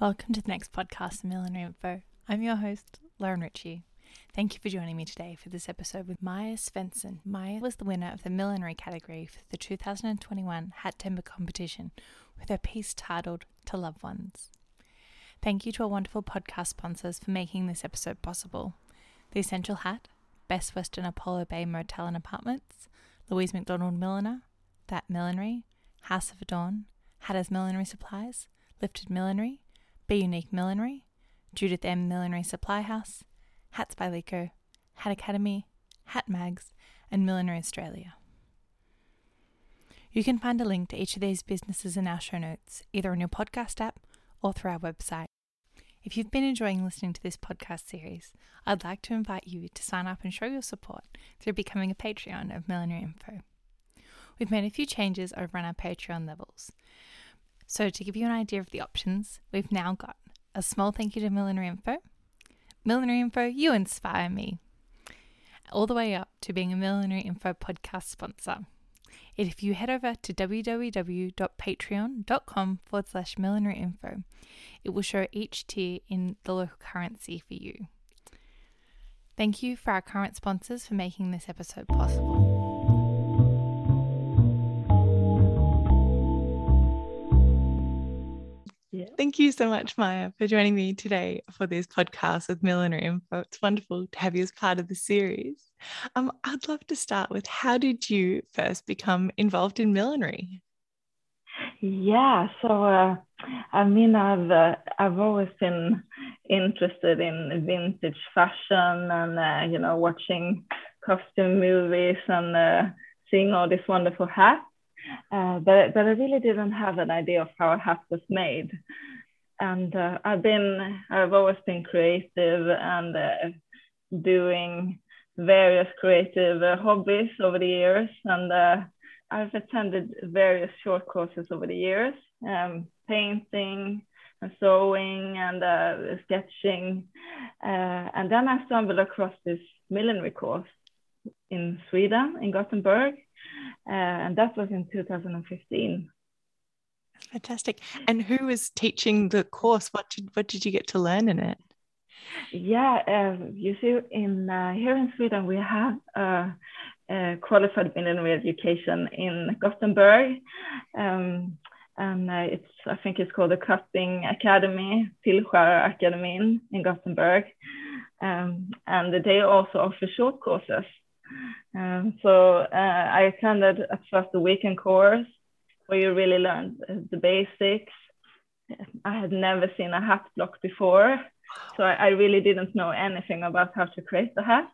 Welcome to the next podcast Millinery Info. I'm your host, Lauren Ritchie. Thank you for joining me today for this episode with Maya Svensson. Maya was the winner of the millinery category for the 2021 Hattember competition with her piece titled To Loved Ones. Thank you to our wonderful podcast sponsors for making this episode possible The Essential Hat, Best Western Apollo Bay Motel and Apartments, Louise McDonald Milliner, That Millinery, House of Adorn, Hatter's Millinery Supplies, Lifted Millinery, Be Unique Millinery, Judith M. Millinery Supply House, Hats by Lico, Hat Academy, Hat Mags, and Millinery Australia. You can find a link to each of these businesses in our show notes, either on your podcast app or through our website. If you've been enjoying listening to this podcast series, I'd like to invite you to sign up and show your support through becoming a Patreon of Millinery Info. We've made a few changes over on our Patreon levels. So, to give you an idea of the options, we've now got a small thank you to Millinery Info, Millinery Info, you inspire me, all the way up to being a Millinery Info podcast sponsor. If you head over to www.patreon.com forward slash millinery info, it will show each tier in the local currency for you. Thank you for our current sponsors for making this episode possible. Yeah. Thank you so much, Maya, for joining me today for this podcast with Millinery Info. It's wonderful to have you as part of the series. Um, I'd love to start with how did you first become involved in millinery? Yeah, so uh, I mean, I've uh, I've always been interested in vintage fashion and uh, you know watching costume movies and uh, seeing all these wonderful hats. Uh, but but I really didn't have an idea of how a hat was made, and uh, I've been I've always been creative and uh, doing various creative uh, hobbies over the years, and uh, I've attended various short courses over the years, um, painting and sewing and sketching, and then I stumbled across this millinery course in Sweden in Gothenburg uh, and that was in 2015. Fantastic. And who was teaching the course? What did what did you get to learn in it? Yeah, uh, you see, in uh, here in Sweden we have a, a qualified millinery education in Gothenburg, um, and uh, it's I think it's called the Cutting Academy, Tillskär Akademin in Gothenburg, um, and they also offer short courses. Um, so uh, I attended at first a weekend course where you really learned the basics. I had never seen a hat block before, so I, I really didn't know anything about how to create the hat.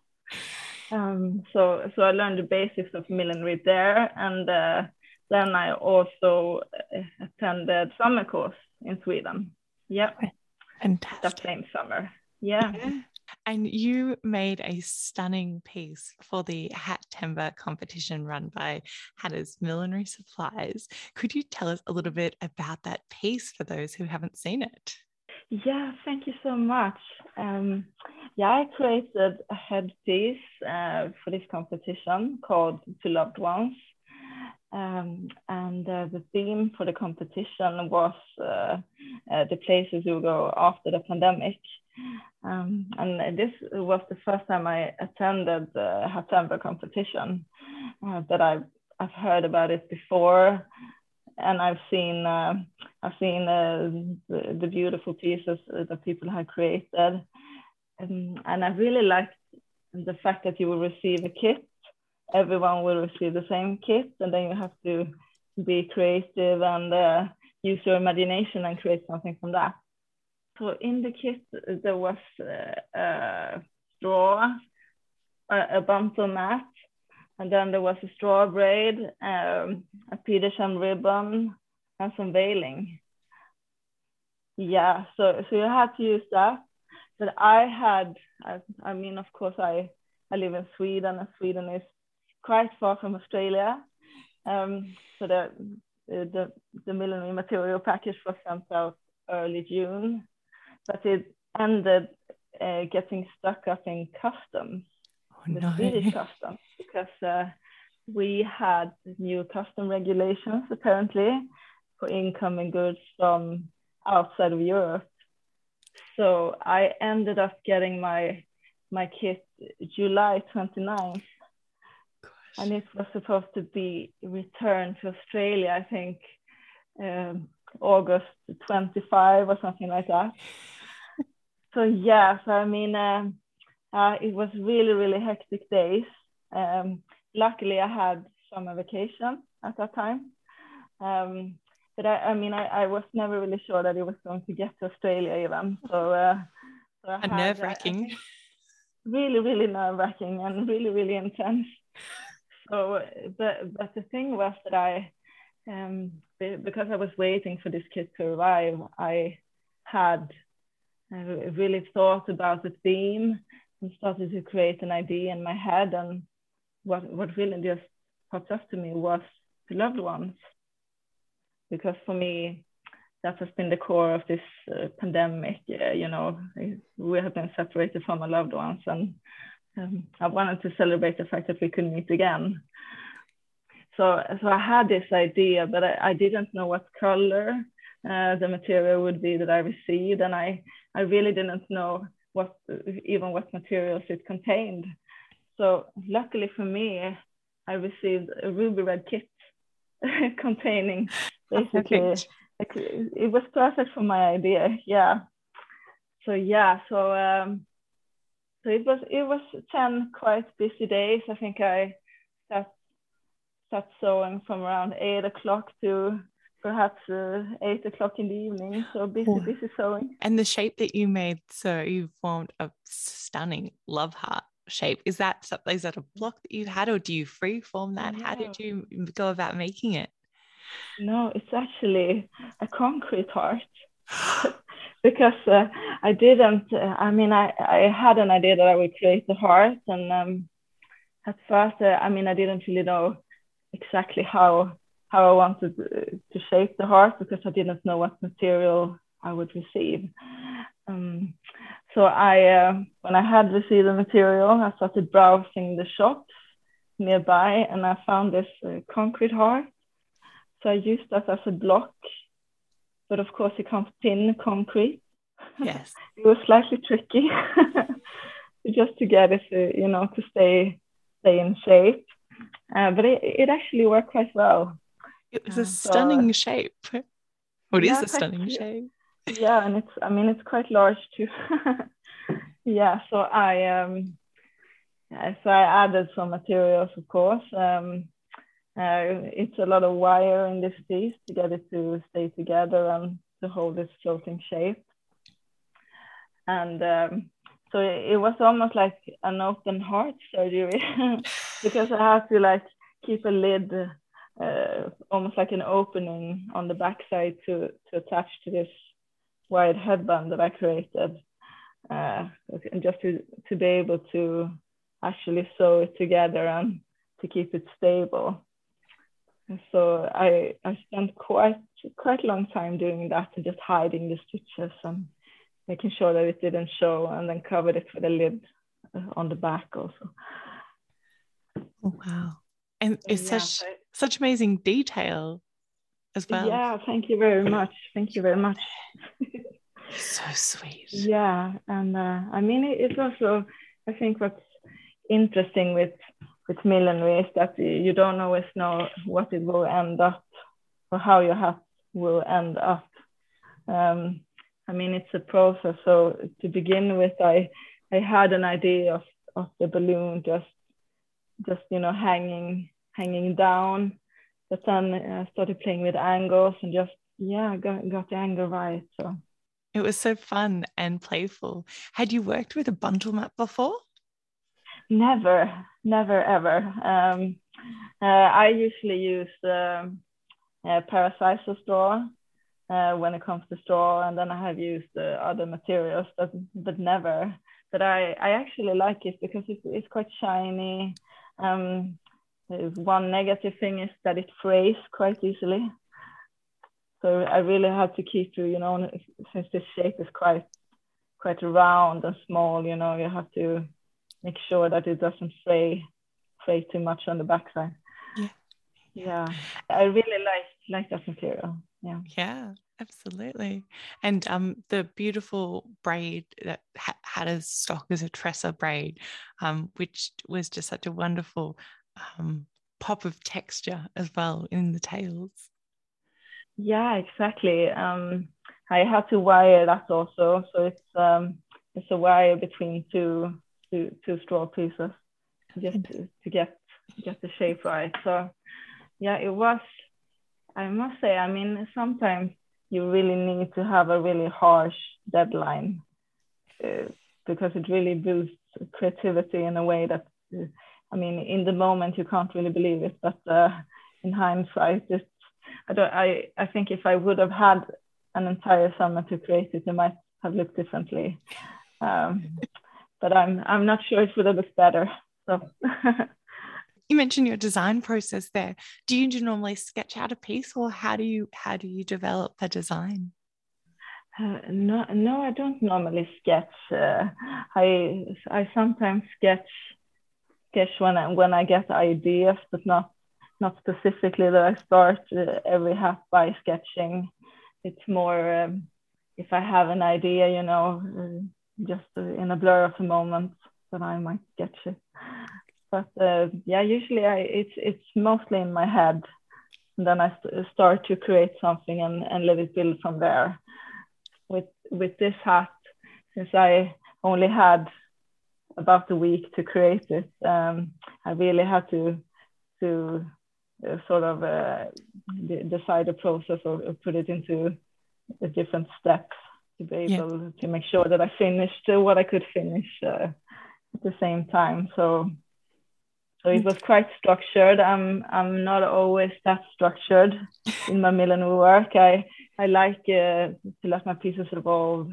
Um, so so I learned the basics of millinery there, and uh, then I also uh, attended summer course in Sweden. Yeah, fantastic. That same summer. yeah. yeah. And you made a stunning piece for the Hattember competition run by Hatter's Millinery Supplies. Could you tell us a little bit about that piece for those who haven't seen it? Yeah, thank you so much. Um, yeah, I created a headpiece uh, for this competition called To Loved Ones. Um, and uh, the theme for the competition was uh, uh the places will go after the pandemic. Um, and this was the first time I attended the Hattember competition, uh, but I've, I've heard about it before. And I've seen uh, I've seen uh, the, the, beautiful pieces that people have created, um, and I really liked the fact that you will receive a kit. Everyone will receive the same kit, and then you have to be creative and uh, use your imagination and create something from that so in the kit there was uh, a straw, a, a bumper mat, and then there was a straw braid, um, a Petersham ribbon, and some veiling. Yeah, so so you had to use that. But I had, I, I mean, of course, I I live in Sweden, and Sweden is quite far from Australia. Um, so the the the millinery material package was sent out early June but it ended uh, getting stuck up in customs, oh, the no. Swedish customs, because uh, we had new custom regulations apparently for incoming goods from outside of Europe. so I ended up getting my my kit July 29th. Gosh. And it was supposed to be returned to Australia, I think um, August 25 or something like that. so yeah, so I mean, um, uh, it was really, really hectic days. Um, luckily, I had summer vacation at that time. Um, but I, I mean, I, I, was never really sure that it was going to get to Australia even. So, uh, so nerve wracking. Really, really nerve wracking and really, really intense. So, but but the thing was that I, um, because I was waiting for this kid to arrive, I had really thought about the theme and started to create an idea in my head. And what what really just popped up to me was the loved ones because for me that has been the core of this uh, pandemic uh, you know we have been separated from our loved ones and um, i wanted to celebrate the fact that we could meet again so so i had this idea but i, I didn't know what color uh, the material would be that i received and i i really didn't know what even what materials it contained. So luckily for me i received a ruby red kit containing basically it was perfect for my idea yeah. So yeah so um so it was it was 10 quite busy days. I think i sat sat sewing from around eight o'clock to perhaps uh, eight o'clock in the evening so busy oh. busy sewing and the shape that you made so you formed a stunning love heart shape is that something is that a block that you had or do you free form that how did you go about making it no, it's actually a concrete heart. because uh, I didn't, uh, I mean, I, I had an idea that I would create the heart. And um, at first, uh, I mean, I didn't really know exactly how how I wanted to shape the heart because I didn't know what material I would receive. Um, so I, uh, when I had received the material, I started browsing the shops nearby, and I found this uh, concrete heart so I used that as a block, but of course it comes thin concrete. Yes. it was slightly tricky just to get it, to, you know, to stay stay in shape. Uh, but it, it actually worked quite well. It was a uh, stunning so, shape. What yeah, is a stunning shape? Yeah, and it's I mean it's quite large too. yeah, so I um yeah, so I added some materials of course. Um uh, it's a lot of wire in this piece to get it to stay together and to hold this floating shape. And um, so it was almost like an open heart surgery because I had to like keep a lid, uh, almost like an opening on the backside to, to attach to this wide headband that I created. Uh, and just to, to be able to actually sew it together and to keep it stable so I I spent quite quite a long time doing that and just hiding the stitches and making sure that it didn't show and then covered it with a lid uh, on the back also. Oh, wow. And it's yeah, such such amazing detail as well. Yeah, thank you very much. Thank you very much. so sweet. Yeah, and uh, I mean it, it's also I think what's interesting with with millinery is that you don't always know what it will end up or how your hat will end up. Um, I mean, it's a process. So to begin with, I I had an idea of, of the balloon just just you know hanging hanging down, but then I started playing with angles and just yeah got got the angle right. So it was so fun and playful. Had you worked with a bundle mat before? Never, never ever. Um, uh, I usually use the uh, Parasisal straw uh, when it comes to straw, and then I have used uh, other materials, but but never. But I I actually like it because it's it's quite shiny. Um, one negative thing is that it frays quite easily. So I really have to keep to you know since this shape is quite quite round and small, you know, you have to make sure that it doesn't fray fray too much on the backside. Yeah. Yeah. I really like like that material. Yeah. Yeah. Absolutely. And um, the beautiful braid that ha- had a stock as a tresser braid, um, which was just such a wonderful um, pop of texture as well in the tails. Yeah, exactly. Um, I had to wire that also. So it's um, it's a wire between two two two straw pieces just to, to get get the shape right. So yeah, it was. I must say, I mean, sometimes you really need to have a really harsh deadline uh, because it really boosts creativity in a way that, uh, I mean, in the moment you can't really believe it, but uh, in hindsight, it's, I don't, I, I think if I would have had an entire summer to create it, it might have looked differently. Um, but I'm, I'm not sure it would have looked better. So. you mentioned your design process there. Do you normally sketch out a piece or how do you how do you develop a design? Uh, no no i don't normally sketch uh, i i sometimes sketch sketch when i when i get ideas but not not specifically that i start uh, every half by sketching. It's more um, if i have an idea you know uh, just in a blur of a moment that i might sketch it but uh, yeah, usually I it's it's mostly in my head, and then I st start to create something and and let it build from there. With with this hat, since I only had about a week to create it, um, I really had to to uh, sort of uh, decide the process or, or, put it into different steps to be able yeah. to make sure that I finished what I could finish uh, at the same time. So so it was quite structured. I'm I'm not always that structured in my millinery work. I I like uh, to let my pieces evolve.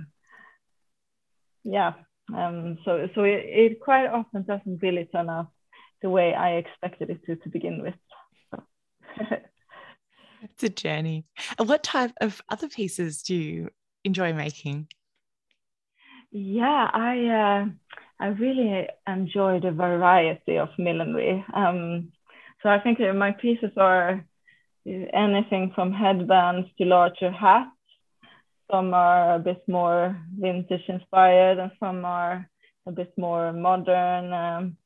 Yeah. Um. So so it, it quite often doesn't really turn out the way I expected it to to begin with. It's a journey. And what type of other pieces do you enjoy making? Yeah, I. Uh, I really enjoy the variety of millinery. Um, so I think my pieces are anything from headbands to larger hats. Some are a bit more vintage inspired, and some are a bit more modern um,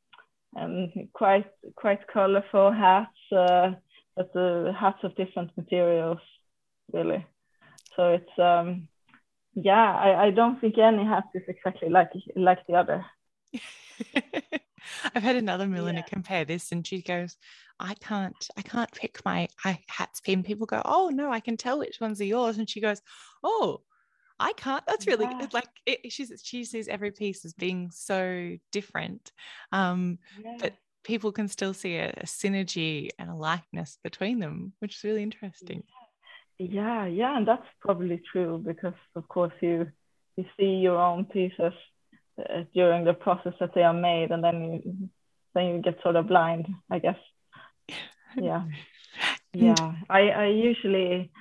and quite quite colorful hats, uh, but the hats of different materials, really. So it's um, yeah, I, I don't think any hat is exactly like like the other. I've had another milliner yeah. compare this and she goes, I can't, I can't pick my hats pin. People go, Oh no, I can tell which ones are yours. And she goes, Oh, I can't. That's really yeah. like it, she's she sees every piece as being so different. Um, yeah. but people can still see a, a, synergy and a likeness between them, which is really interesting. Yeah, yeah, and that's probably true because of course you you see your own pieces uh, during the process that they are made and then you then you get sort of blind i guess. Yeah. Yeah. I i usually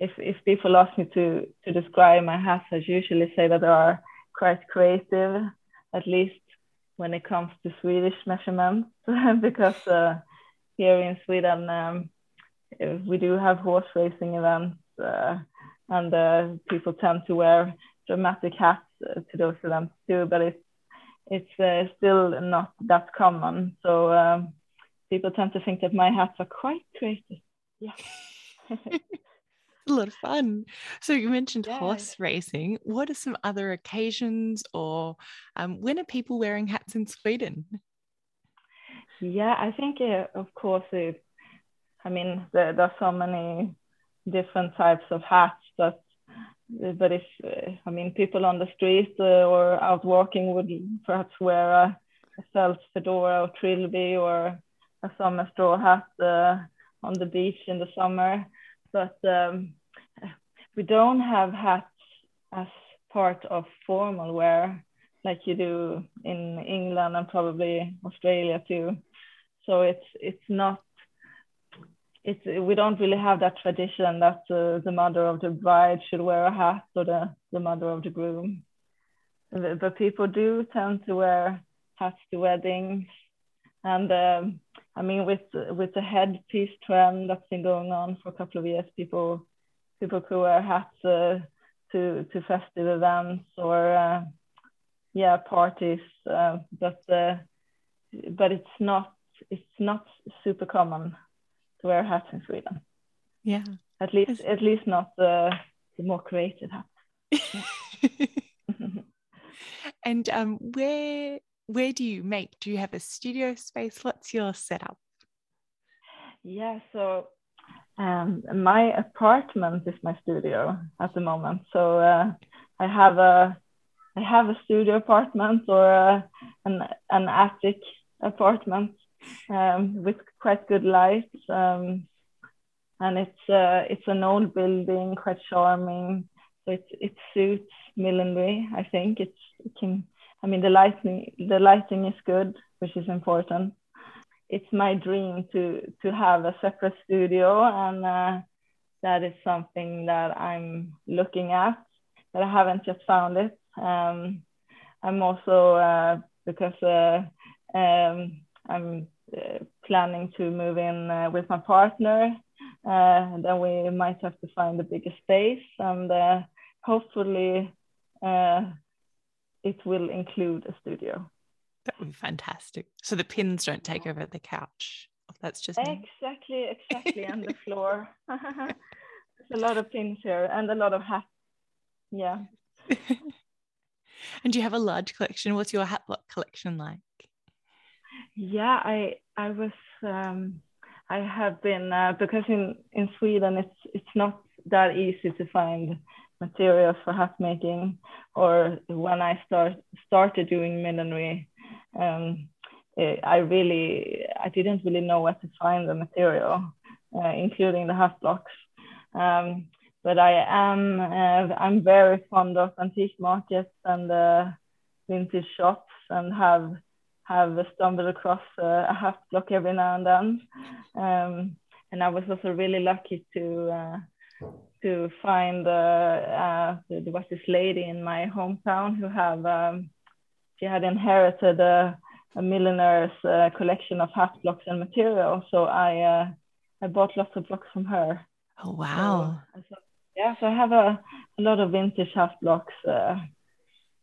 if if people ask me to to describe my hats i usually say that they are quite creative at least when it comes to swedish measurements because uh, here in sweden um, we do have horse racing events uh, and uh, people tend to wear dramatic hats to those events too, but it's it's uh, still not that common. So um, people tend to think that my hats are quite creative. Yeah. a lot of fun. So you mentioned yeah. horse racing. What are some other occasions, or um, when are people wearing hats in Sweden? Yeah, I think uh, of course it, I mean there, there, are so many different types of hats that but if uh, I mean people on the street uh, or out walking would perhaps wear a, a felt fedora or trilby or a summer straw hat uh, on the beach in the summer, but um, we don't have hats as part of formal wear like you do in England and probably Australia too. So it's it's not it's we don't really have that tradition that uh, the mother of the bride should wear a hat or the, the mother of the groom. But people do tend to wear hats to weddings, and um, I mean with with the headpiece trend that's been going on for a couple of years, people people could wear hats uh, to to festive events or uh, yeah parties, uh, but uh, but it's not it's not super common wear hats in Sweden. Yeah, at least it's... at least not the the more creative hats. and um, where where do you make? Do you have a studio space? What's your setup? Yeah, so um, my apartment is my studio at the moment. So uh, I have a I have a studio apartment or a, uh, an an attic apartment um, with quite good lights. Um, and it's uh, it's an old building, quite charming. So it it suits millinery. I think it's it can. I mean the lighting the lighting is good, which is important it's my dream to to have a separate studio and uh, that is something that I'm looking at but I haven't yet found it um, I'm also uh, because uh, um, I'm planning to move in uh, with my partner uh, then we might have to find a bigger space and hopefully it will include a studio that would be fantastic. So the pins don't take over the couch. That's just exactly, exactly, and the floor. There's a lot of pins here and a lot of hats. Yeah. and do you have a large collection? What's your hat block collection like? Yeah, I I was um, I have been uh, because in in Sweden it's it's not that easy to find materials for hat making or when I start started doing millinery um, eh, I really I didn't really know where to find the material, uh, including the hat blocks. Um, but I am uh, I'm very fond of antique markets and uh, vintage shops and have have stumbled across a, a hat block every now and then. Um, and I was also really lucky to uh, to find uh, uh, there was this lady in my hometown who have um, she had inherited a, a millionaire's uh, collection of hat blocks and material. So I uh, I bought lots of blocks from her. Oh wow! So, yeah, so I have a, a lot of vintage hat blocks.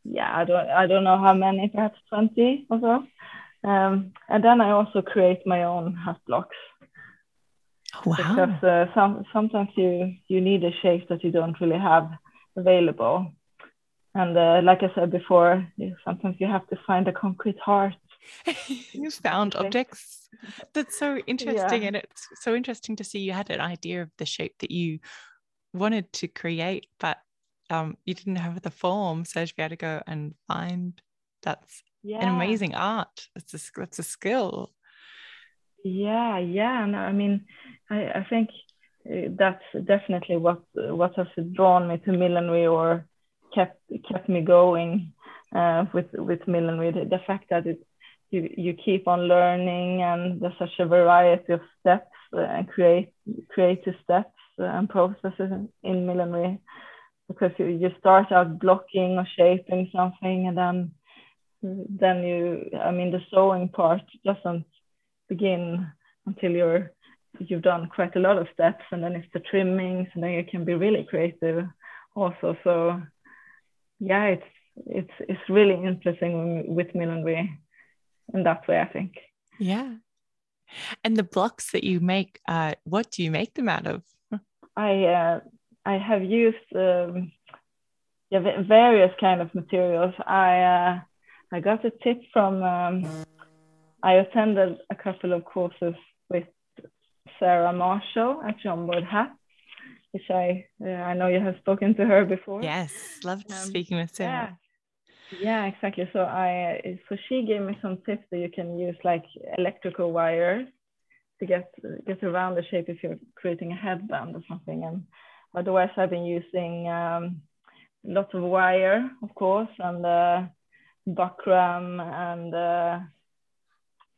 Yeah, I don't I don't know how many, perhaps twenty or so. Um, and then I also create my own hat blocks. Oh, wow! Because uh, some sometimes you you need a shape that you don't really have available. And uh, like I said before, sometimes you have to find a concrete heart. you found objects. That's so interesting. Yeah. And it's so interesting to see you had an idea of the shape that you wanted to create, but um, you didn't have the form. So you had to go and find that's yeah. an amazing art. It's a, that's a skill. Yeah, yeah. And I mean, I, I think uh, that's definitely what what has drawn me to millinery or kept kept me going uh, with with millinery. The, the fact that it, you you keep on learning and there's such a variety of steps uh, and create creative steps and processes in millinery because you, you start out blocking or shaping something and then then you I mean the sewing part doesn't begin until you're you've done quite a lot of steps and then it's the trimmings and then you can be really creative also so yeah, it's it's it's really interesting with millinery in that way. I think. Yeah, and the blocks that you make, uh, what do you make them out of? I uh, I have used um, yeah, various kind of materials. I uh, I got a tip from um, I attended a couple of courses with Sarah Marshall at John Boyd Hat, which I uh, I know you have spoken to her before. Yes, loved um, speaking with Sarah. Yeah. yeah, exactly. So I so she gave me some tips that you can use like electrical wires to get get around the shape if you're creating a headband or something. And otherwise, I've been using um, lots of wire, of course, and uh, buckram and uh,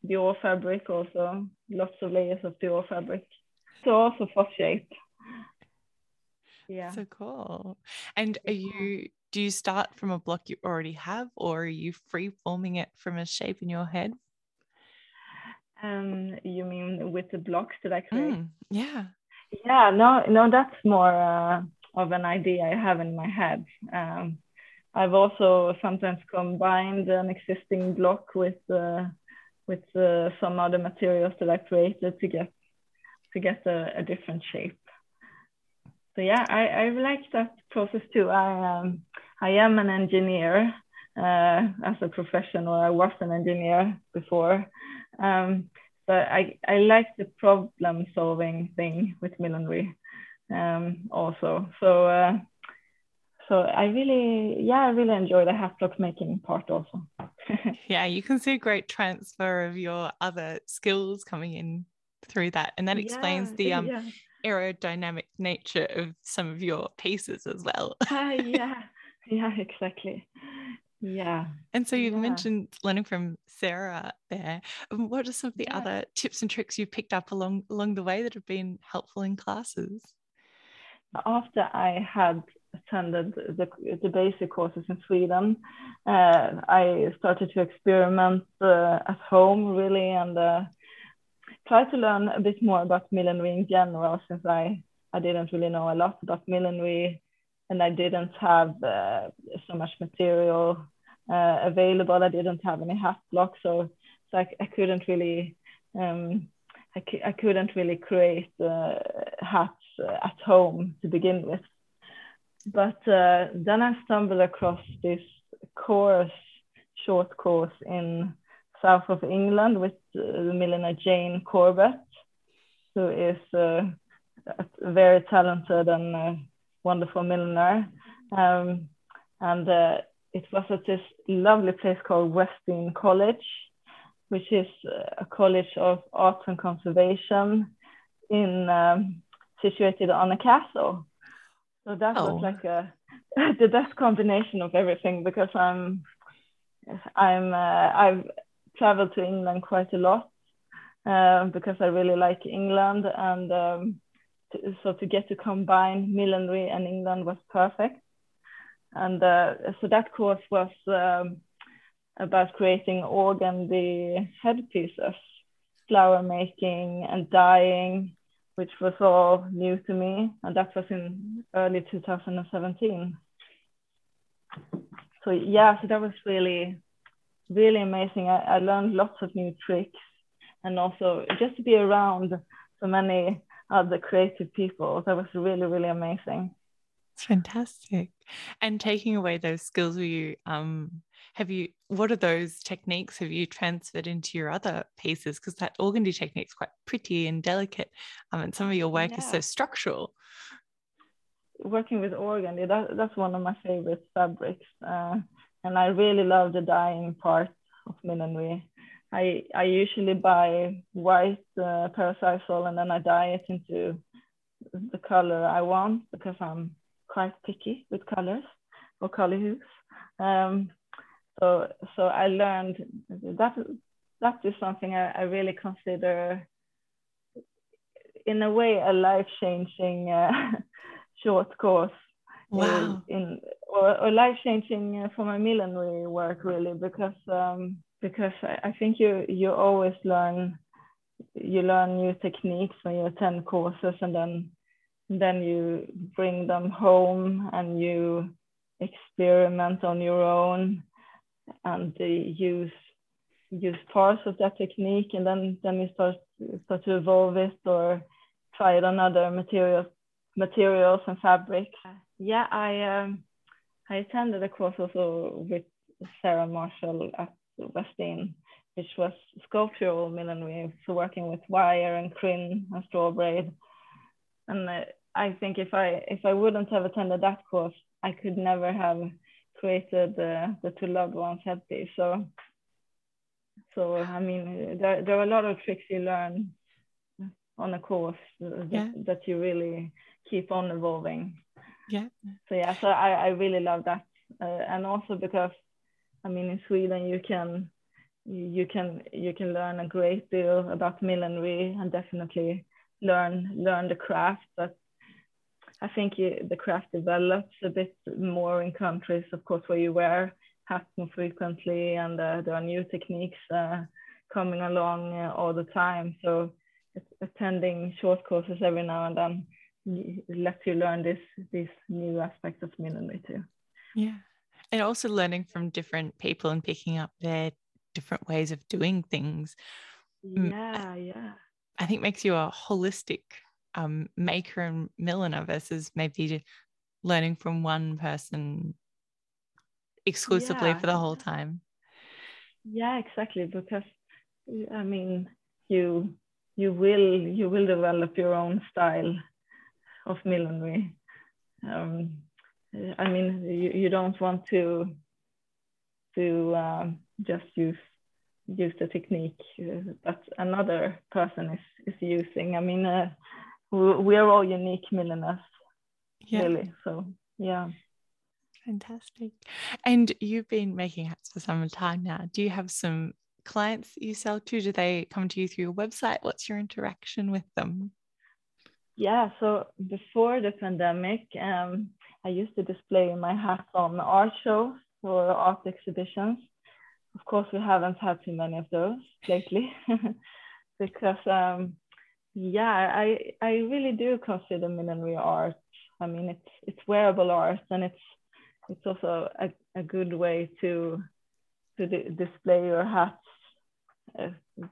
Dior fabric also. Lots of layers of Dior fabric. So also for shape. Yeah. So cool. And are you do you start from a block you already have or are you free forming it from a shape in your head? Um you mean with the blocks that i create? Mm, yeah Yeah, no, no, that's more uh, of an idea I have in my head. Um, I've also sometimes combined an existing block with uh, with uh, some other materials that I created to get to get a, a different shape. So yeah, I, I like that process too. I um, I am an engineer uh, as a professional I was an engineer before. Um, but I, I like the problem solving thing with millinery um, also. So uh, so I really, yeah, I really enjoy the block making part also. yeah, you can see a great transfer of your other skills coming in through that, and that explains yeah, the um, yeah. aerodynamic nature of some of your pieces as well. uh, yeah, yeah, exactly. Yeah. And so you yeah. mentioned learning from Sarah there. Um, what are some of the yeah. other tips and tricks you picked up along along the way that have been helpful in classes? After I had attended the, the basic courses in Sweden, uh, I started to experiment uh, at home really and uh, try to learn a bit more about millinery in general since I, I didn't really know a lot about millinery and I didn't have uh, so much material uh, available. I didn't have any hat blocks, so so I, I couldn't really um, I, I couldn't really create uh, hats at home to begin with. But uh, then I stumbled across this course, short course in south of England with uh, the milliner Jane Corbett, who is uh, a very talented and uh, wonderful milliner. Um, and uh, it was at this lovely place called West Dean College, which is a college of arts and conservation in um, situated on a castle. So that oh. was like a, the best combination of everything because I'm I'm uh, I've traveled to England quite a lot uh, because I really like England and um, to, so to get to combine millinery and England was perfect and uh, so that course was um, about creating organdy headpieces, flower making and dyeing, which was all new to me, and that was in early 2017. So yeah, so that was really, really amazing. I, I learned lots of new tricks, and also just to be around so many other creative people, that was really, really amazing. It's fantastic. And taking away those skills, were you um have you what are those techniques have you transferred into your other pieces? Because that organdy technique is quite pretty and delicate. Um, and some of your work yeah. is so structural. Working with organdy, that, that's one of my favorite fabrics. Uh, and I really love the dyeing part of millinery. I, I usually buy white uh, and then I dye it into the color I want because I'm quite picky with colors or color hues. Um, so so I learned that that is something I, I really consider in a way a life changing uh, short course. Wow. In, in or, or life changing uh, for my millinery work really because um, because I, I think you you always learn you learn new techniques when you attend courses and then then you bring them home and you experiment on your own and use use parts of that technique and then then you start start to evolve it or try it on other materials materials and fabrics. Yeah i um, i attended a course also with sarah marshall at westdean which was sculptural millinery so working with wire and crin and straw braid. And uh, I think if I if I wouldn't have attended that course, I could never have created the the To Loved Ones headpiece. So so I mean there there are a lot of tricks you learn on a course that, yeah. that you really keep on evolving. Yeah. So yeah, so I I really love that, uh, and also because I mean in Sweden you can you can you can learn a great deal about millinery and definitely learn learn the craft but i think you, the craft develops a bit more in countries of course where you wear hats more frequently and uh, there are new techniques uh, coming along uh, all the time so attending short courses every now and then lets you learn this these new aspects of millinery too. Yeah, and also learning from different people and picking up their different ways of doing things. Yeah, yeah. I think makes you a holistic um, maker and milliner versus maybe learning from one person exclusively yeah. for the whole time. Yeah, exactly. Because I mean, you you will you will develop your own style of millinery. Um, I mean, you, you don't want to to um, just use use the technique that another person is is using. I mean, uh, we are all unique milliners, yeah. really. So yeah. Fantastic. And you've been making hats for some time now. Do you have some clients you sell to? Do they come to you through your website? What's your interaction with them? Yeah, so before the pandemic, um, I used to display my hats on art shows or art exhibitions. Of course, we haven't had too many of those lately because, um, yeah, I, I really do consider millinery art. I mean, it's, it's wearable art and it's, it's also a, a good way to, to display your hats uh,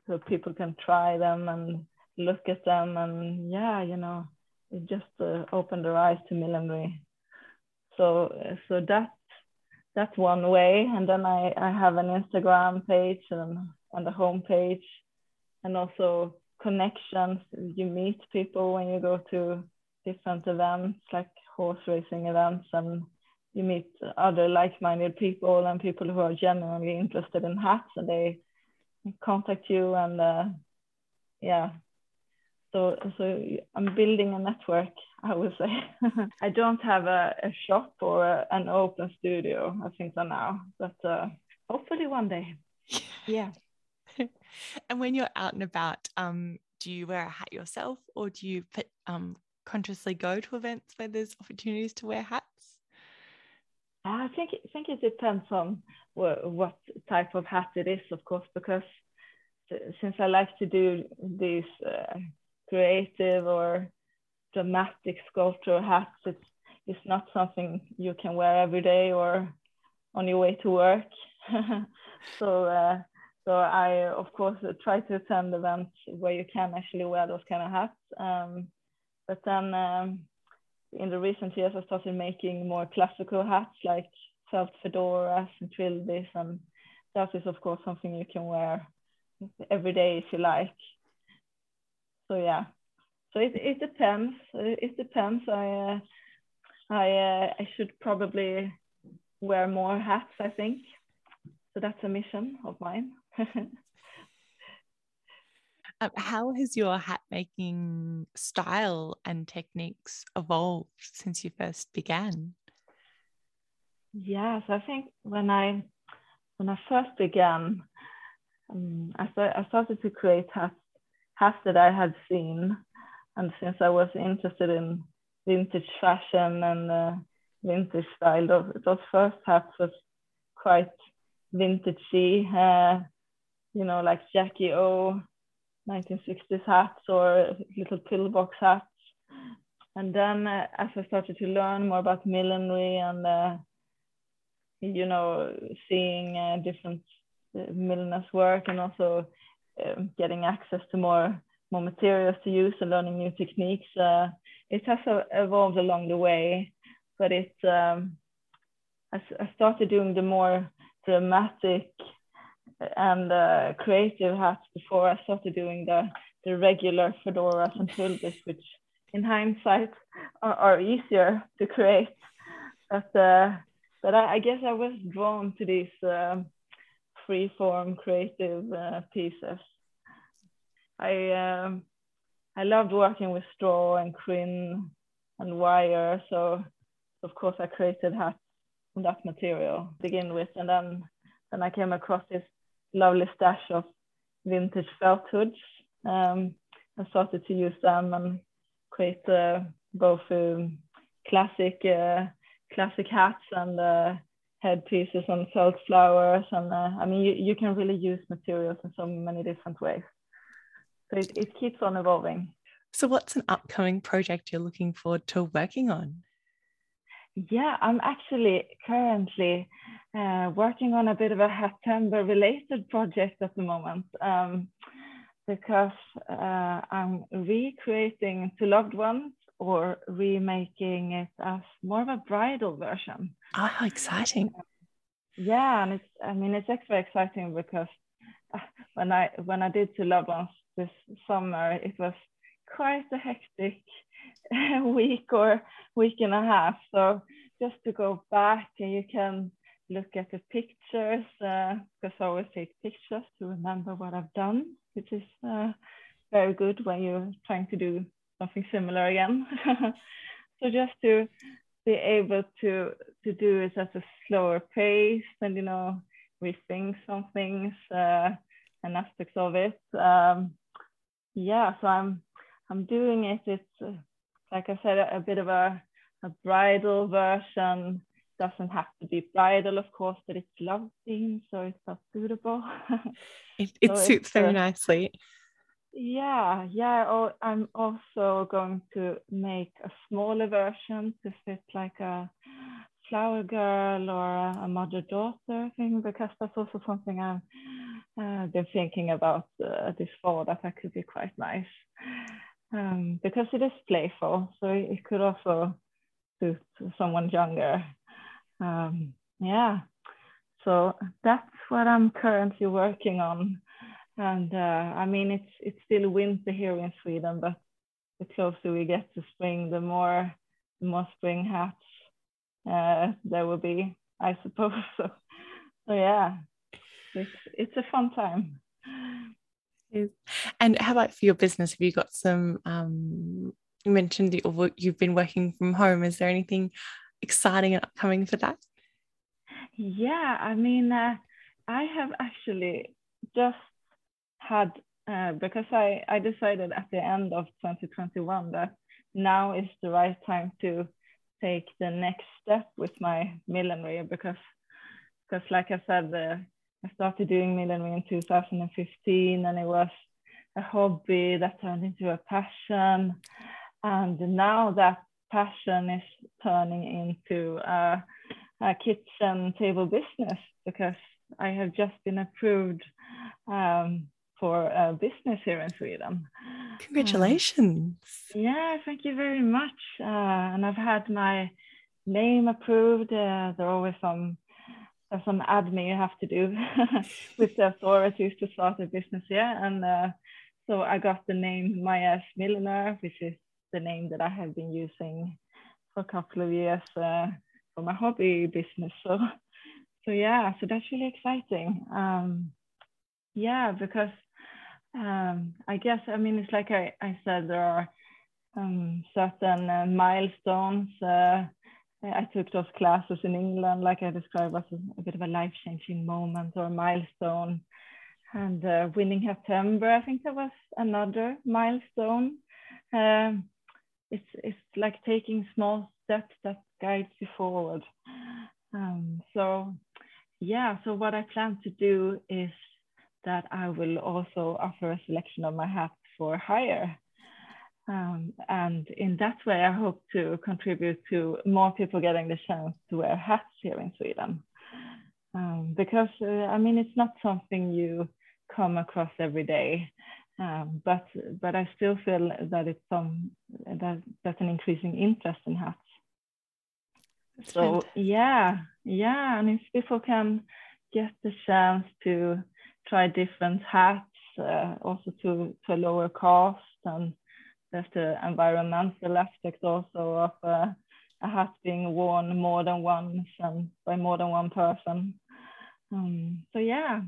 so people can try them and look at them and yeah you know it just uh, opened their eyes to millinery. So uh, so that that's one way. And then i i have an instagram page and and a home page. And also connections. You meet people when you go to different events like horse racing events and you meet other like-minded people and people who are genuinely interested in hats and they contact you and uh, yeah. So so i'm building a network i would say. I don't have a, a shop or a, an open studio i think so now but uh, hopefully one day. Yeah and when you're out and about um do you wear a hat yourself or do you put, um consciously go to events where there's opportunities to wear hats I think I think it depends on what, type of hat it is, of course, because since I like to do these uh, creative or dramatic sculpture hats, it's it's not something you can wear every day or on your way to work. so uh, so I of course try to attend events where you can actually wear those kind of hats. Um, but then um, in the recent years, I started making more classical hats like felt fedoras and trilbies, and that is of course something you can wear every day if you like. So yeah, so it, it depends. It depends. I uh, I uh, I should probably wear more hats. I think so. That's a mission of mine. Um, how has your hat making style and techniques evolved since you first began? Yes, I think when I when I first began, um, I, I started to create hats, hats that I had seen, and since I was interested in vintage fashion and uh, vintage style, those, those first hats was quite vintagey, uh, you know, like Jackie O 1960s hats or little pillbox hats. And then uh, as I started to learn more about millinery and, uh, you know, seeing uh, different uh, milliners work and also um, getting access to more more materials to use and learning new techniques, uh, it has evolved along the way. But it, um, I, I started doing the more dramatic and uh, creative hats before I started doing the, the regular fedoras and trilbies, which in hindsight are, are easier to create. But, uh, but I, I, guess I was drawn to these um, free-form creative uh, pieces. I, um, I loved working with straw and crin and wire, so of course I created hats from that material to begin with, and then then I came across this lovely stash of vintage felt hoods um, and started to use them and create uh, both um, classic uh, classic hats and uh, headpieces and felt flowers and uh, I mean you, you can really use materials in so many different ways. so it, it keeps on evolving. So, what's an upcoming project you're looking forward to working on? Yeah, I'm actually currently uh, working on a bit of a September related project at the moment um, because uh, I'm recreating To Loved Ones or remaking it as more of a bridal version. Oh, how exciting. Yeah, and it's I mean it's extra exciting because uh, when I when I did To Loved Ones this summer, it was quite a hectic week or week and a half. So just to go back and you can look at the pictures uh, because I always take pictures to remember what I've done, which is uh, very good when you're trying to do something similar again. so just to be able to to do it at a slower pace and you know rethink some things uh, and aspects of it. Um, yeah, so I'm I'm doing it. It's uh, like I said, a, a bit of a, a bridal version. Doesn't have to be bridal, of course, but it's love theme, so it's not suitable. it, it so suits very nicely. Yeah, yeah. Oh, I'm also going to make a smaller version to fit like a flower girl or a, a mother daughter thing because that's also something I've uh, been thinking about uh, this fall that that could be quite nice um, because it is playful, so it could also suit someone younger. Um, yeah, so that's what I'm currently working on and uh, I mean it's it's still winter here in Sweden, but the closer we get to spring, the more the more spring hats uh, there will be, I suppose. So, so yeah, it's it's a fun time. And how about for your business? Have you got some? Um, you mentioned that you've been working from home. Is there anything exciting and upcoming for that? Yeah, I mean, uh, I have actually just had uh, because I, I decided at the end of 2021 that now is the right time to take the next step with my millinery because because like I said uh, I started doing millinery in 2015 and it was a hobby that turned into a passion and now that passion is turning into a, a kitchen table business because I have just been approved um, for a business here in Sweden. Congratulations. Uh, yeah, thank you very much. Uh, and I've had my name approved. Uh, there are always some there's some admin you have to do with the authorities to start a business here. And uh, so I got the name Maja's Milliner, which is the name that I have been using for a couple of years uh, for my hobby business. So, so yeah, so that's really exciting. Um, yeah, because um, I guess, I mean, it's like I, I said, there are um, certain uh, milestones. Uh, I took those classes in England, like I described, as a, a bit of a life changing moment or milestone. And uh, winning Hattember, I think that was another milestone. Um, it's, it's like taking small steps that guides you forward. Um, so, yeah, so what I plan to do is that I will also offer a selection of my hats for hire. Um, and in that way, I hope to contribute to more people getting the chance to wear hats here in Sweden. Um, because, uh, I mean, it's not something you come across every day. Um, but but I still feel that it's some that that's an increasing interest in hats. That's so fantastic. yeah, yeah, and if people can get the chance to try different hats uh, also to, to lower cost and there's the environmental aspect also of uh, a hat being worn more than once and by more than one person. Um, so yeah,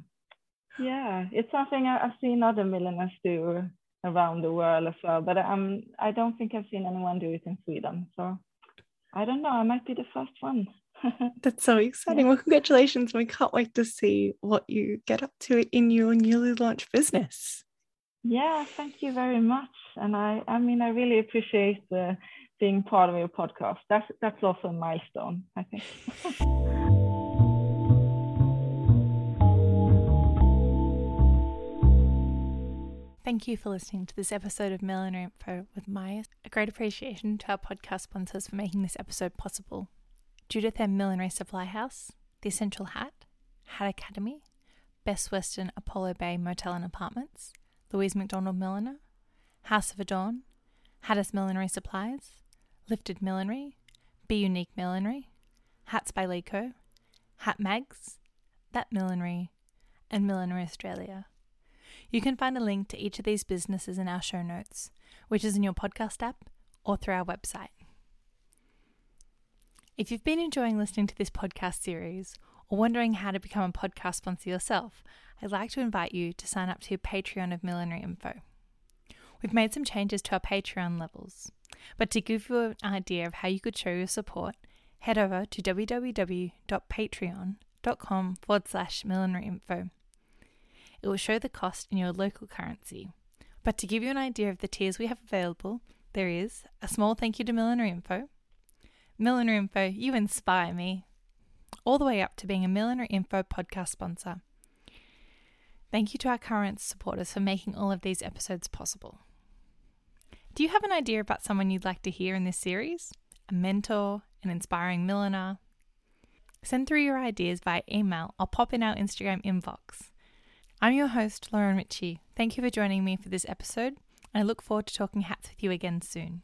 yeah, it's something I, have seen other milliners do around the world as well, but um, I don't think I've seen anyone do it in Sweden. So I don't know, I might be the first one. That's so exciting. Yeah. Well, congratulations. We can't wait to see what you get up to in your newly launched business. Yeah, thank you very much. And I, I mean, I really appreciate uh, being part of your podcast. That's that's also a milestone, I think. Thank you for listening to this episode of Millinery Info with Maja. A great appreciation to our podcast sponsors for making this episode possible Judith M. Millinery Supply House, The Essential Hat, Hat Academy, Best Western Apollo Bay Motel and Apartments, Louise McDonald Milliner, House of Adorn, Hatters Millinery Supplies, Lifted Millinery, Be Unique Millinery, Hats by Lico, Hat Mags, That Millinery, and Millinery Australia. You can find a link to each of these businesses in our show notes, which is in your podcast app or through our website. If you've been enjoying listening to this podcast series or wondering how to become a podcast sponsor yourself, I'd like to invite you to sign up to your Patreon of Millinery Info. We've made some changes to our Patreon levels, but to give you an idea of how you could show your support, head over to www.patreon.com forward slash millinery info. It will show the cost in your local currency. But to give you an idea of the tiers we have available, there is a small thank you to Millinery Info. Millinery Info, you inspire me. All the way up to being a Millinery Info podcast sponsor. Thank you to our current supporters for making all of these episodes possible. Do you have an idea about someone you'd like to hear in this series? A mentor, an inspiring milliner? Send through your ideas via email or pop in our Instagram inbox. I'm your host, Lauren Ritchie. Thank you for joining me for this episode, and I look forward to talking hats with you again soon.